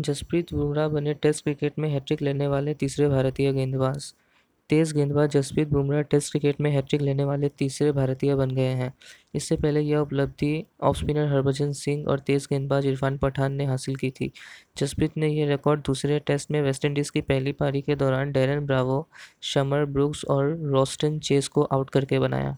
जसप्रीत बुमराह बने test cricket में hat trick लेने वाले तीसरे भारतीय गेंदबाज। तेज गेंदबाज जसप्रीत बुमराह टेस्ट क्रिकेट में हैट्रिक लेने वाले तीसरे भारतीय बन गए हैं। इससे पहले यह उपलब्धि ऑफ़ स्पिनर हरभजन सिंह और तेज गेंदबाज इरफान पठान ने हासिल की थी। जसप्रीत ने यह रिकॉर्ड दूसरे टेस्ट में वेस्टइंडीज़ की पहली पारी के दौरान डेरन ब्रावो शमर ब्रुक्स और रॉस्टन चेस को आउट करके बनाया।